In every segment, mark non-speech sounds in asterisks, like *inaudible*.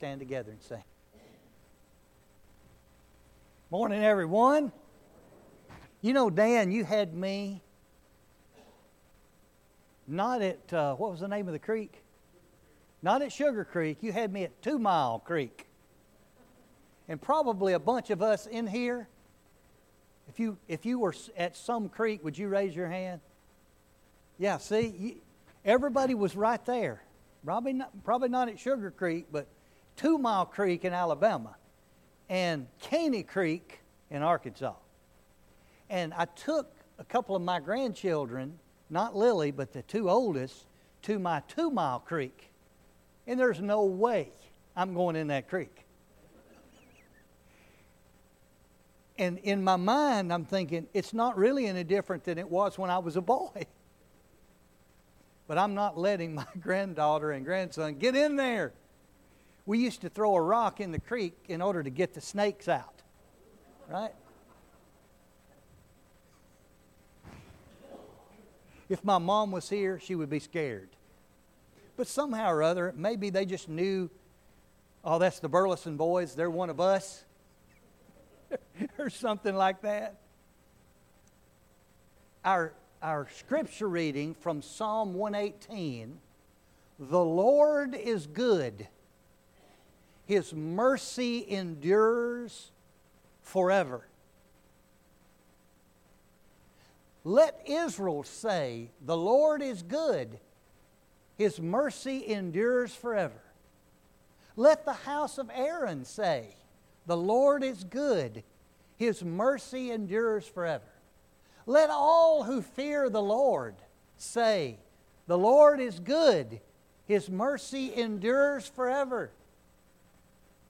stand together and sing. Morning, everyone. You know, Dan, you had me not at, uh, what was the name of the creek? Not at Sugar Creek. You had me at Two Mile Creek. And probably a bunch of us in here, if you, if you were at some creek, would you raise your hand? Yeah, see, you, everybody was right there. Probably not, probably not at Sugar Creek, but Two Mile Creek in Alabama and Caney Creek in Arkansas. And I took a couple of my grandchildren, not Lily, but the two oldest, to my Two Mile Creek. And there's no way I'm going in that creek. And in my mind, I'm thinking, it's not really any different than it was when I was a boy. *laughs* But I'm not letting my *laughs* granddaughter and grandson get in there we used to throw a rock in the creek in order to get the snakes out. Right? If my mom was here, she would be scared. But somehow or other, maybe they just knew, oh, that's the Burleson boys, they're one of us, *laughs* or something like that. Our, our scripture reading from Psalm 118 The Lord is good his mercy endures forever. Let Israel say, The Lord is good, His mercy endures forever. Let the house of Aaron say, The Lord is good, His mercy endures forever. Let all who fear the Lord say, The Lord is good, His mercy endures forever.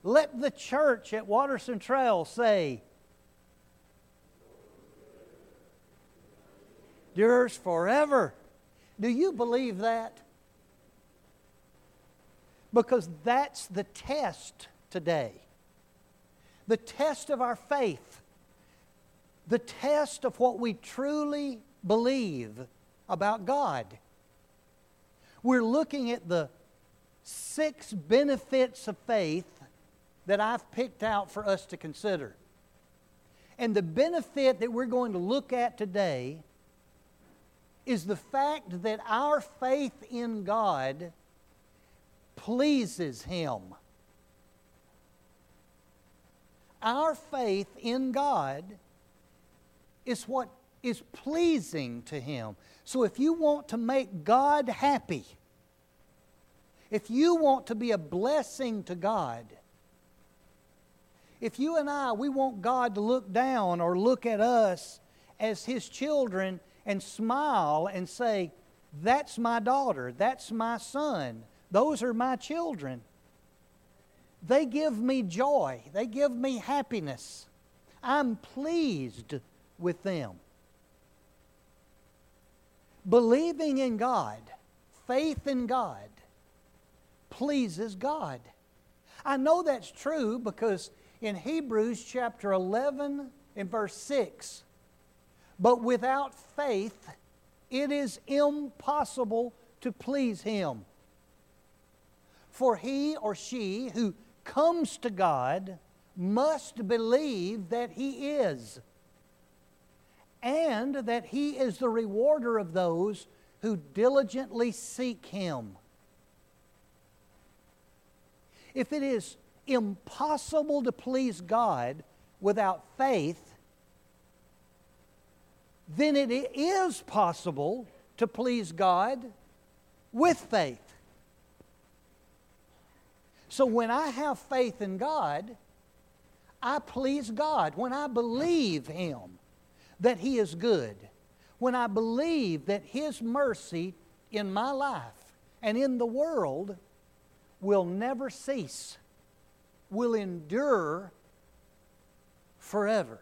Let the church at Watterson Trail say, Yours forever. Do you believe that? Because that's the test today. The test of our faith. The test of what we truly believe about God. We're looking at the six benefits of faith that I've picked out for us to consider. And the benefit that we're going to look at today is the fact that our faith in God pleases Him. Our faith in God is what is pleasing to Him. So if you want to make God happy, if you want to be a blessing to God, if you and I, we want God to look down or look at us as His children and smile and say, That's my daughter, that's my son, those are my children. They give me joy, they give me happiness. I'm pleased with them. Believing in God, faith in God, pleases God. I know that's true because in Hebrews chapter 11 and verse 6. But without faith, it is impossible to please Him. For he or she who comes to God must believe that He is, and that He is the rewarder of those who diligently seek Him. If it is impossible to please God without faith, then it is possible to please God with faith. So when I have faith in God, I please God. When I believe Him that He is good, when I believe that His mercy in my life and in the world will never cease will endure forever.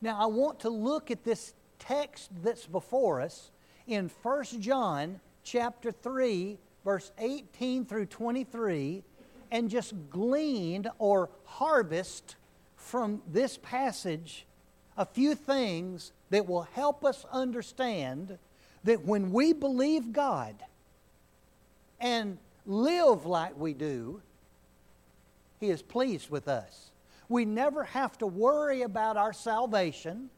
Now, I want to look at this text that's before us in 1 John chapter 3, verse 18 through 23, and just glean or harvest from this passage a few things that will help us understand that when we believe God and live like we do, He is pleased with us. We never have to worry about our salvation.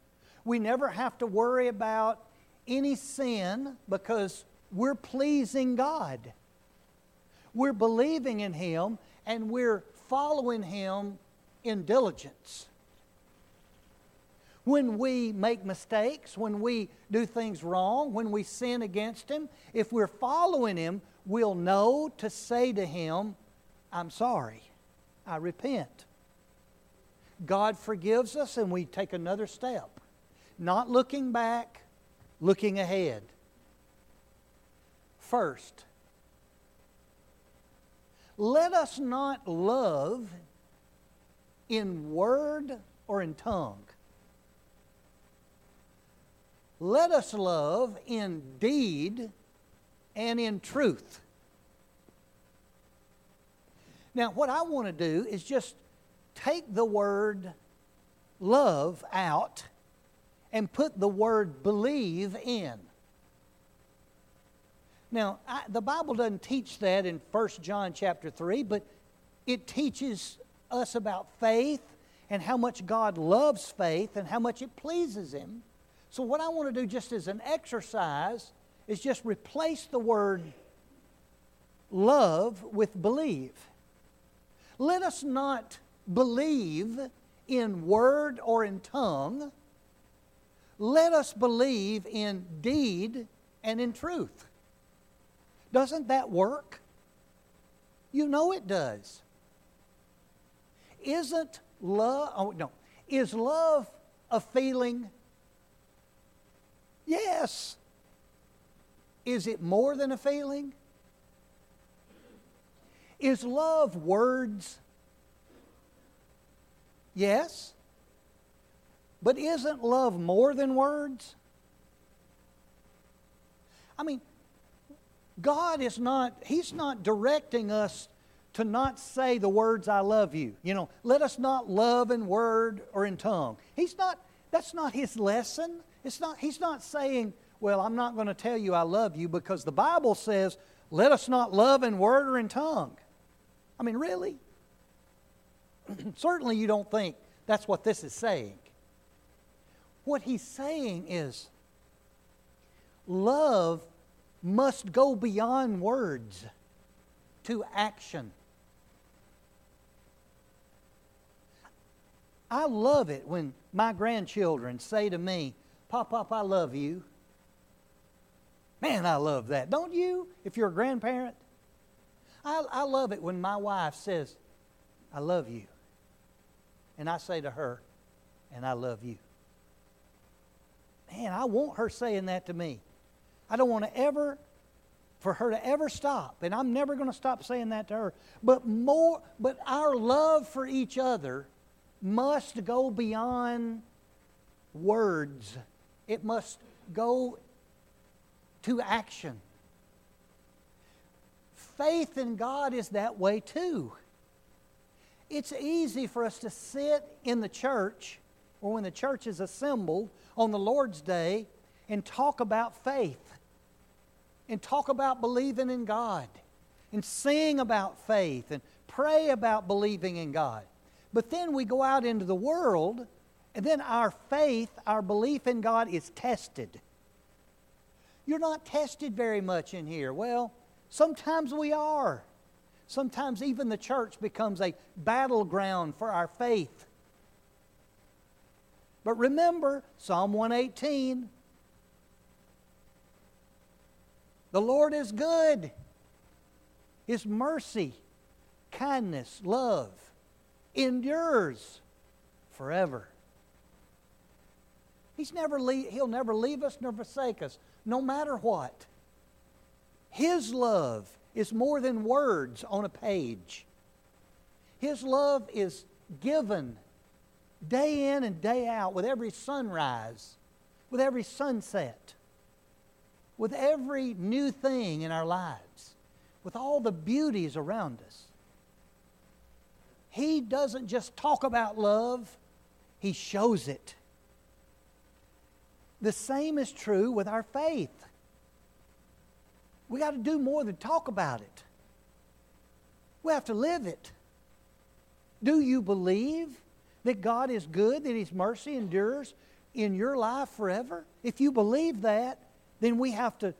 We never have to worry about any sin because we're pleasing God. We're believing in Him and we're following Him in diligence. When we make mistakes, when we do things wrong, when we sin against Him, if we're following Him, we'll know to say to Him, I'm sorry, I repent. God forgives us and we take another step. Not looking back, looking ahead. First, let us not love in word or in tongue. Let us love in deed and in truth. Now, what I want to do is just take the word love out and put the word believe in. Now, I, the Bible doesn't teach that in 1 John chapter 3, but it teaches us about faith and how much God loves faith and how much it pleases Him. So, what I want to do just as an exercise is just replace the word love with believe. Let us not believe in word or in tongue. Let us believe in deed and in truth. Doesn't that work? You know it does. Isn't love, oh no, is love a feeling? Yes. Is it more than a feeling? Is love words? Yes. But isn't love more than words? I mean, God is not, He's not directing us to not say the words, I love you. You know, let us not love in word or in tongue. He's not, that's not His lesson. It's not, He's not saying, well, I'm not going to tell you I love you because the Bible says, let us not love in word or in tongue. I mean, really? *clears throat* Certainly you don't think that's what this is saying. What he's saying is love must go beyond words to action. I love it when my grandchildren say to me, Pop, Pop, I love you. Man, I love that. Don't you, if you're a grandparent? I, I love it when my wife says, I love you. And I say to her, and I love you. Man, I want her saying that to me. I don't want to ever, for her to ever stop. And I'm never going to stop saying that to her. But more, but our love for each other must go beyond words. It must go to action. Faith in God is that way too. It's easy for us to sit in the church or when the church is assembled on the Lord's Day and talk about faith and talk about believing in God and sing about faith and pray about believing in God. But then we go out into the world and then our faith, our belief in God is tested. You're not tested very much in here. Well, sometimes we are. Sometimes even the church becomes a battleground for our faith. But remember Psalm 118 The Lord is good. His mercy, kindness, love endures forever. He's never leave, he'll never leave us nor forsake us, no matter what. His love is more than words on a page. His love is given day in and day out with every sunrise, with every sunset, with every new thing in our lives, with all the beauties around us. He doesn't just talk about love, He shows it. The same is true with our faith. We got to do more than talk about it. We have to live it. Do you believe that God is good, that His mercy endures in your life forever? If you believe that, then we have to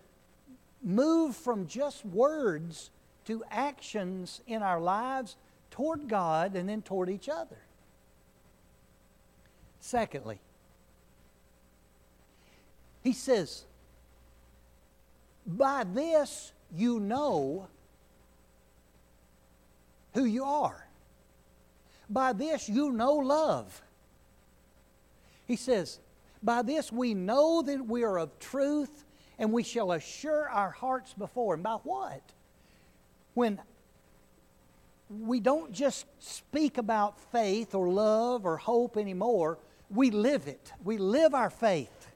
move from just words to actions in our lives toward God and then toward each other. Secondly, he says, By this you know who you are. By this you know love. He says, By this we know that we are of truth, and we shall assure our hearts before Him. By what? When we don't just speak about faith or love or hope anymore, we live it. We live our faith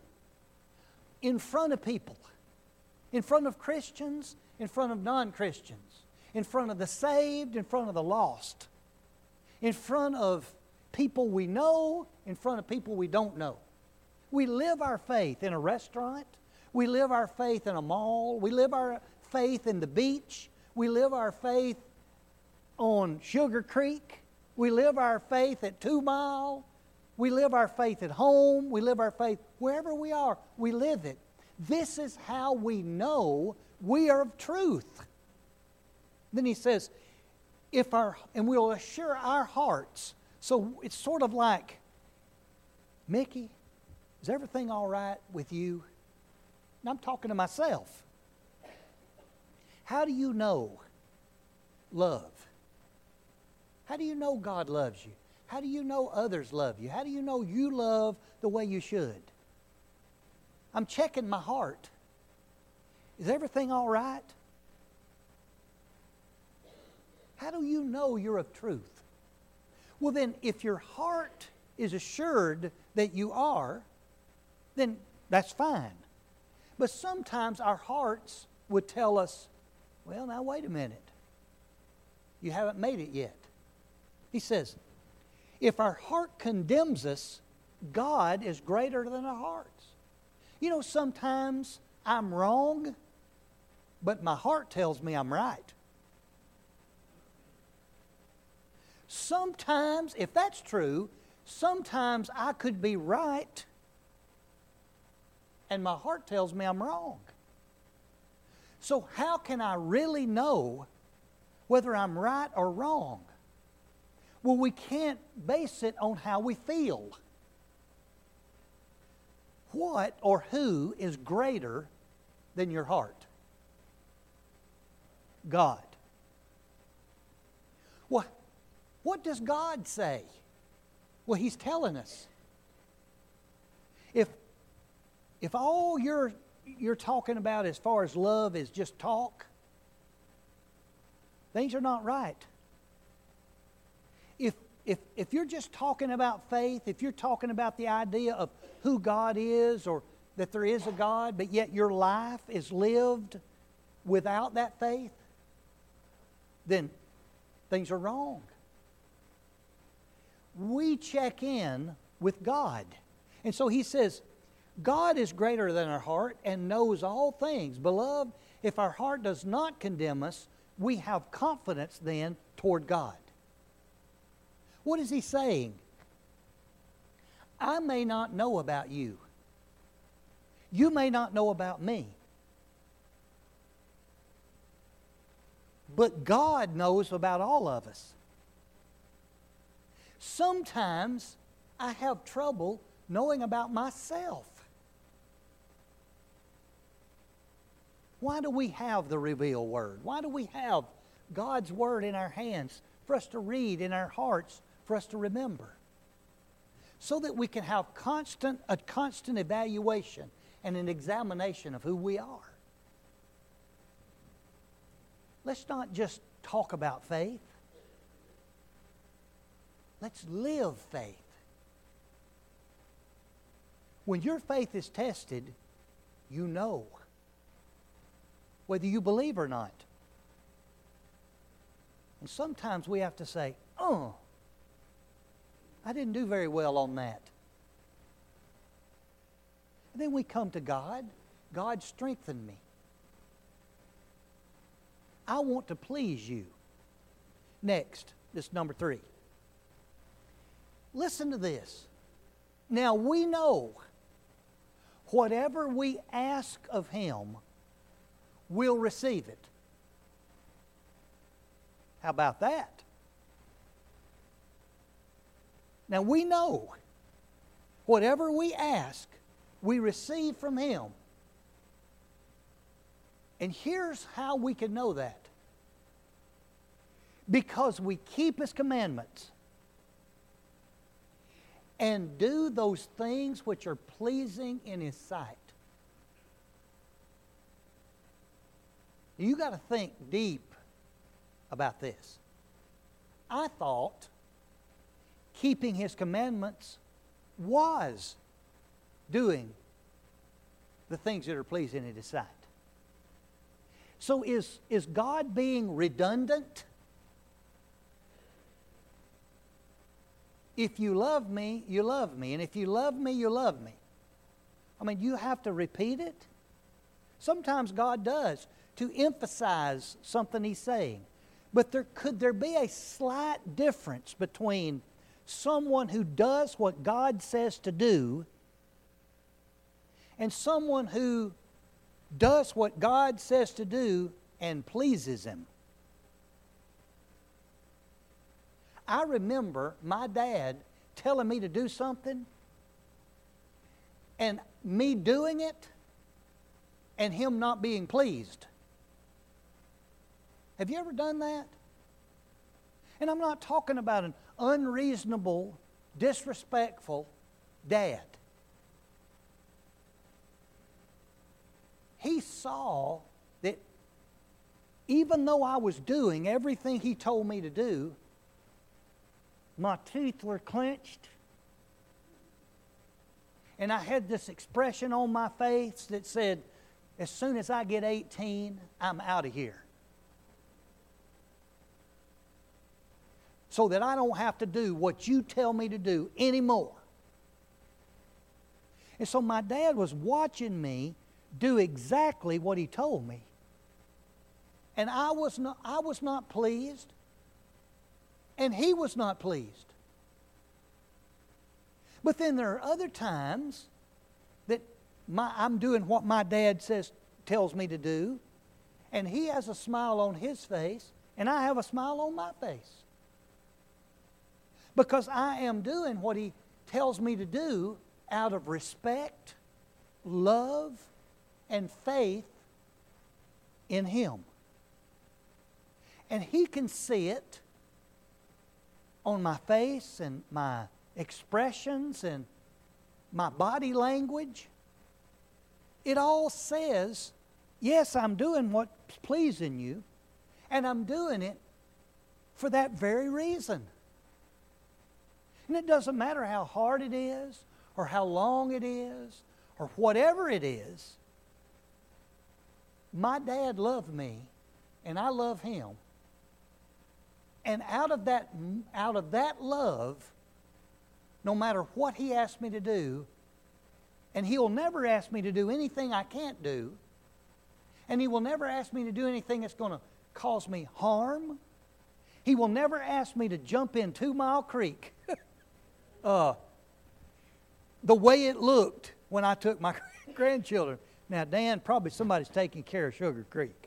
in front of people, in front of Christians, in front of non Christians, in front of the saved, in front of the lost, in front of people we know, in front of people we don't know. We live our faith in a restaurant. We live our faith in a mall. We live our faith in the beach. We live our faith on Sugar Creek. We live our faith at Two Mile. We live our faith at home. We live our faith wherever we are. We live it. This is how we know we are of truth. Then he says, if our, and we'll assure our hearts. So it's sort of like, Mickey, is everything all right with you? And I'm talking to myself. How do you know love? How do you know God loves you? How do you know others love you? How do you know you love the way you should? I'm checking my heart. Is everything all right? How do you know you're of truth? Well, then, if your heart is assured that you are, then that's fine. But sometimes our hearts would tell us, well, now wait a minute. You haven't made it yet. He says, if our heart condemns us, God is greater than our hearts. You know, sometimes I'm wrong, but my heart tells me I'm right. Sometimes, if that's true, sometimes I could be right and my heart tells me I'm wrong. So, how can I really know whether I'm right or wrong? Well, we can't base it on how we feel. What or who is greater than your heart? God. What, what does God say? Well, He's telling us. If, if all you're, you're talking about as far as love is just talk, things are not right if, if, you're just talking about faith, if you're talking about the idea of who God is or that there is a God, but yet your life is lived without that faith, then things are wrong. We check in with God. And so he says, God is greater than our heart and knows all things. Beloved, if our heart does not condemn us, we have confidence then toward God. What is he saying? I may not know about you. You may not know about me. But God knows about all of us. Sometimes I have trouble knowing about myself. Why do we have the reveal word? Why do we have God's word in our hands for us to read in our hearts for us to remember so that we can have constant, a constant evaluation and an examination of who we are. Let's not just talk about faith. Let's live faith. When your faith is tested, you know whether you believe or not. And sometimes we have to say, oh, I didn't do very well on that. And then we come to God. God strengthened me. I want to please you. Next, this number three. Listen to this. Now we know whatever we ask of Him, we'll receive it. How about that? Now we know whatever we ask, we receive from Him. And here's how we can know that because we keep His commandments and do those things which are pleasing in His sight. You got to think deep about this. I thought keeping His commandments was doing the things that are pleasing in His sight. So is, is God being redundant? If you love me, you love me. And if you love me, you love me. I mean, you have to repeat it. Sometimes God does to emphasize something He's saying. But there, could there be a slight difference between someone who does what God says to do and someone who does what God says to do and pleases Him? I remember my dad telling me to do something and me doing it and him not being pleased. Have you ever done that? And I'm not talking about an unreasonable, disrespectful dad. He saw that even though I was doing everything he told me to do, my teeth were clenched. And I had this expression on my face that said, as soon as I get 18, I'm out of here. So that I don't have to do what you tell me to do anymore. And so my dad was watching me do exactly what he told me. And I was not, I was not pleased and he was not pleased. But then there are other times that my, I'm doing what my dad says tells me to do, and he has a smile on his face, and I have a smile on my face. Because I am doing what he tells me to do out of respect, love, and faith in him. And he can see it on my face and my expressions and my body language. It all says, yes, I'm doing what's pleasing you, and I'm doing it for that very reason. And it doesn't matter how hard it is, or how long it is, or whatever it is. My dad loved me, and I love him. And out of that, out of that love, no matter what he asks me to do, and he will never ask me to do anything I can't do, and he will never ask me to do anything that's going to cause me harm. He will never ask me to jump in Two Mile Creek. Uh, the way it looked when I took my *laughs* grandchildren. Now, Dan, probably somebody's taking care of Sugar Creek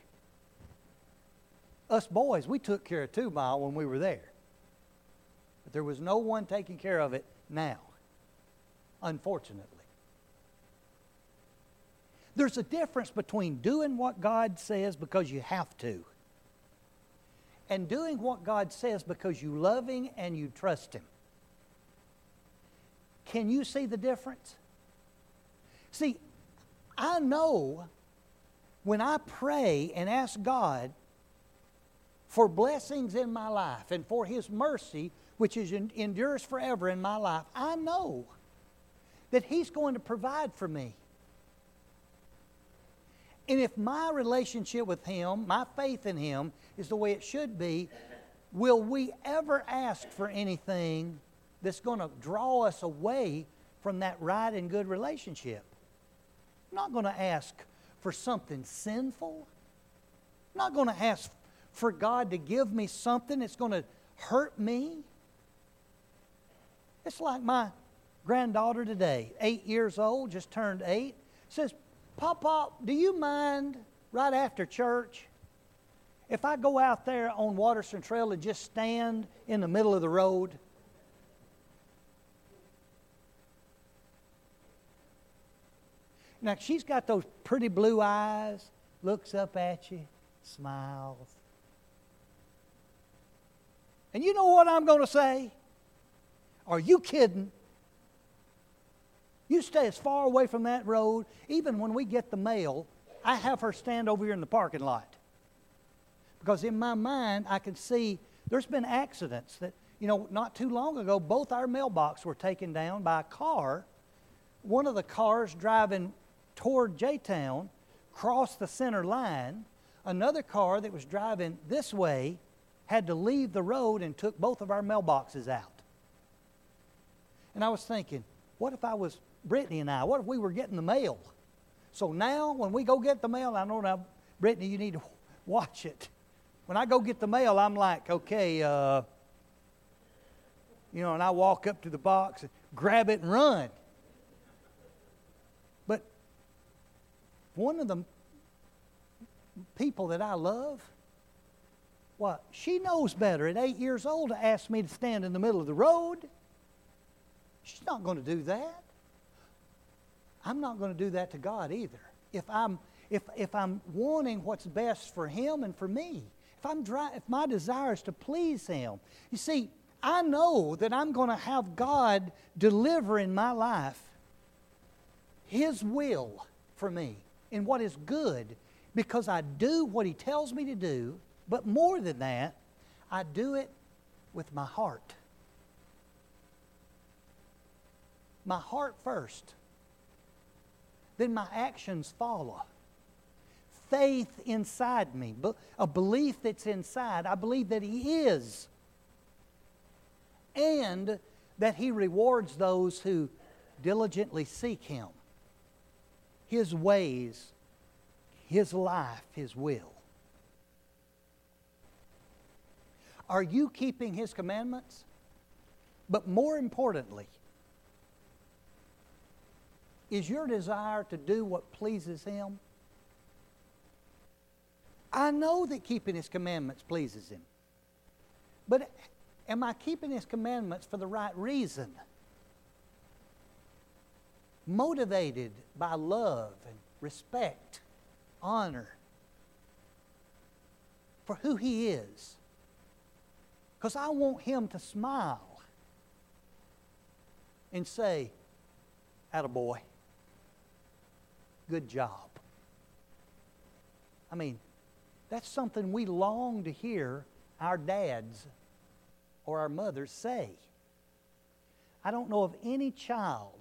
us boys, we took care of Two Mile when we were there. But there was no one taking care of it now, unfortunately. There's a difference between doing what God says because you have to and doing what God says because you love Him and you trust Him. Can you see the difference? See, I know when I pray and ask God for blessings in my life and for His mercy, which is endures forever in my life, I know that He's going to provide for me. And if my relationship with Him, my faith in Him, is the way it should be, will we ever ask for anything that's going to draw us away from that right and good relationship? I'm not going to ask for something sinful. I'm not going to ask for God to give me something that's going to hurt me? It's like my granddaughter today, eight years old, just turned eight, says, Pop, do you mind right after church if I go out there on Watterson Trail and just stand in the middle of the road? Now, she's got those pretty blue eyes, looks up at you, smiles. And you know what I'm going to say? Are you kidding? You stay as far away from that road. Even when we get the mail, I have her stand over here in the parking lot. Because in my mind, I can see there's been accidents that, you know, not too long ago, both our mailbox were taken down by a car. One of the cars driving toward J Town crossed the center line. Another car that was driving this way had to leave the road and took both of our mailboxes out. And I was thinking, what if I was Brittany and I? What if we were getting the mail? So now, when we go get the mail, I know now, Brittany, you need to *laughs* watch it. When I go get the mail, I'm like, okay, uh, you know, and I walk up to the box, grab it, and run. One of the people that I love, what? She knows better at eight years old to ask me to stand in the middle of the road. She's not going to do that. I'm not going to do that to God either. If I'm if if I'm wanting what's best for him and for me, if I'm dry, if my desire is to please him, you see, I know that I'm going to have God deliver in my life His will for me in what is good because I do what He tells me to do, but more than that, I do it with my heart. My heart first, then my actions follow. Faith inside me, a belief that's inside. I believe that He is, and that He rewards those who diligently seek Him. His ways, His life, His will. Are you keeping His commandments? But more importantly, is your desire to do what pleases Him? I know that keeping His commandments pleases Him. But am I keeping His commandments for the right reason? Motivated by love and respect, honor for who He is. Because I want Him to smile and say, Attaboy, good job. I mean, that's something we long to hear our dads or our mothers say. I don't know of any child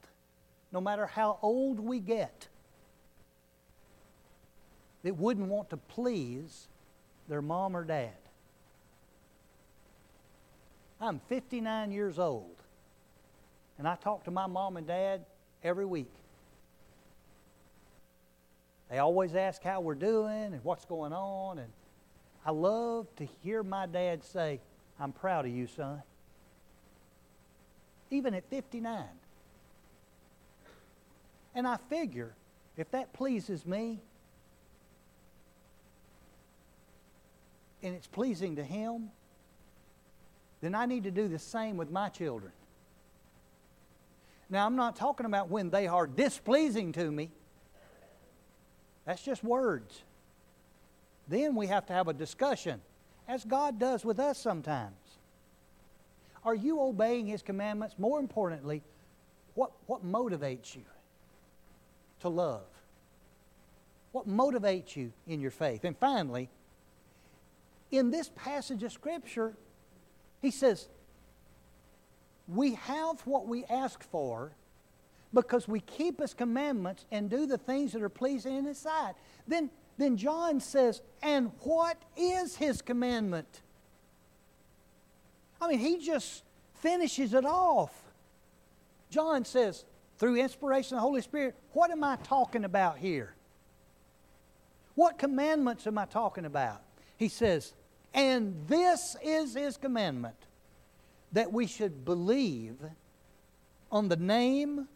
no matter how old we get, that wouldn't want to please their mom or dad. I'm 59 years old, and I talk to my mom and dad every week. They always ask how we're doing and what's going on, and I love to hear my dad say, I'm proud of you, son. Even at 59. And I figure if that pleases me and it's pleasing to Him, then I need to do the same with my children. Now, I'm not talking about when they are displeasing to me. That's just words. Then we have to have a discussion, as God does with us sometimes. Are you obeying His commandments? More importantly, what, what motivates you? To love? What motivates you in your faith? And finally, in this passage of Scripture, he says, We have what we ask for because we keep His commandments and do the things that are pleasing in His sight. Then, then John says, And what is His commandment? I mean, he just finishes it off. John says, through inspiration of the Holy Spirit, what am I talking about here? What commandments am I talking about? He says, And this is his commandment that we should believe on the name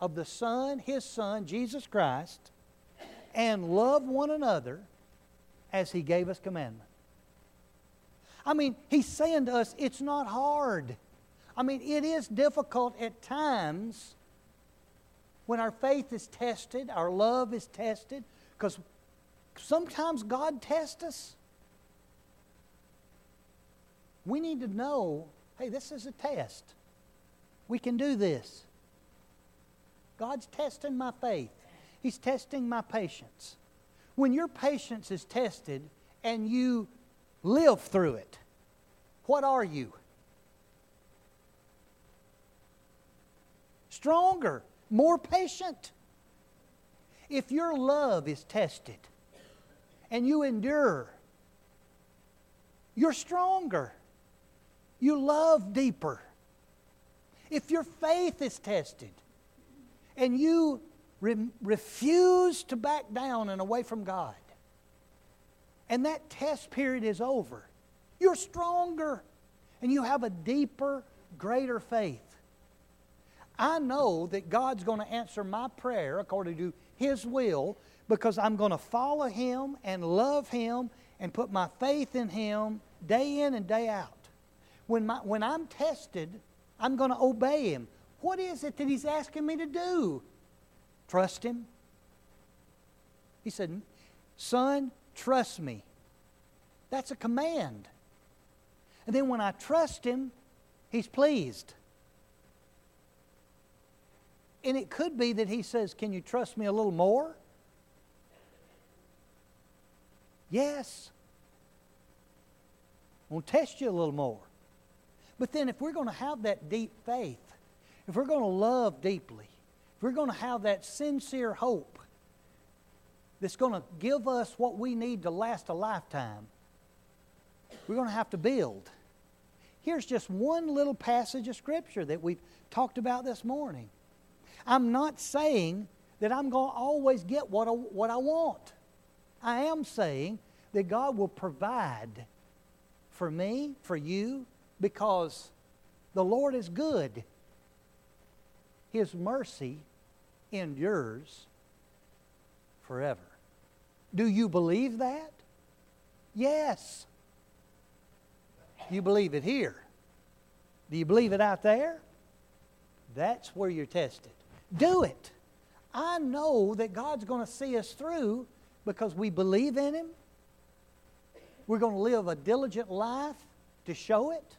of the Son, his Son, Jesus Christ, and love one another as he gave us commandment. I mean, he's saying to us, it's not hard. I mean, it is difficult at times when our faith is tested, our love is tested, because sometimes God tests us. We need to know hey, this is a test. We can do this. God's testing my faith, He's testing my patience. When your patience is tested and you live through it, what are you? Stronger, more patient. If your love is tested and you endure, you're stronger. You love deeper. If your faith is tested and you re- refuse to back down and away from God, and that test period is over, you're stronger and you have a deeper, greater faith. I know that God's going to answer my prayer according to His will because I'm going to follow Him and love Him and put my faith in Him day in and day out. When, my, when I'm tested, I'm going to obey Him. What is it that He's asking me to do? Trust Him. He said, Son, trust me. That's a command. And then when I trust Him, He's pleased. And it could be that He says, Can you trust me a little more? Yes. I'm going to test you a little more. But then, if we're going to have that deep faith, if we're going to love deeply, if we're going to have that sincere hope that's going to give us what we need to last a lifetime, we're going to have to build. Here's just one little passage of Scripture that we've talked about this morning. I'm not saying that I'm going to always get what I, what I want. I am saying that God will provide for me, for you, because the Lord is good. His mercy endures forever. Do you believe that? Yes. You believe it here. Do you believe it out there? That's where you're tested. Do it. I know that God's going to see us through because we believe in Him. We're going to live a diligent life to show it,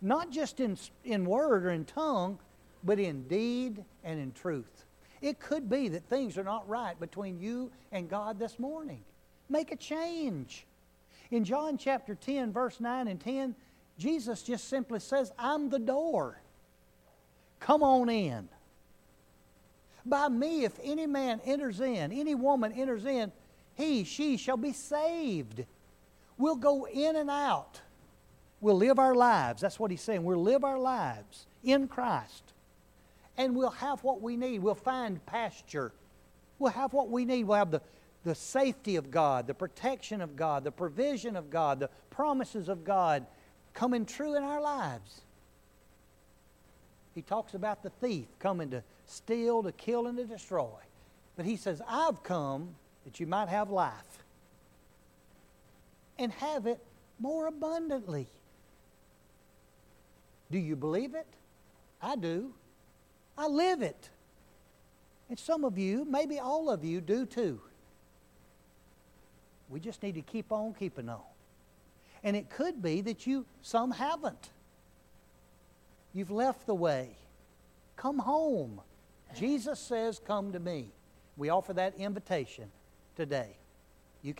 not just in, in word or in tongue, but in deed and in truth. It could be that things are not right between you and God this morning. Make a change. In John chapter 10, verse 9 and 10, Jesus just simply says, I'm the door. Come on in. By me, if any man enters in, any woman enters in, he, she shall be saved. We'll go in and out. We'll live our lives. That's what he's saying. We'll live our lives in Christ. And we'll have what we need. We'll find pasture. We'll have what we need. We'll have the the safety of God, the protection of God, the provision of God, the promises of God coming true in our lives. He talks about the thief coming to steal, to kill, and to destroy. But he says, I've come that you might have life and have it more abundantly. Do you believe it? I do. I live it. And some of you, maybe all of you, do too. We just need to keep on keeping on. And it could be that you, some haven't. You've left the way. Come home. Jesus says, Come to me. We offer that invitation today.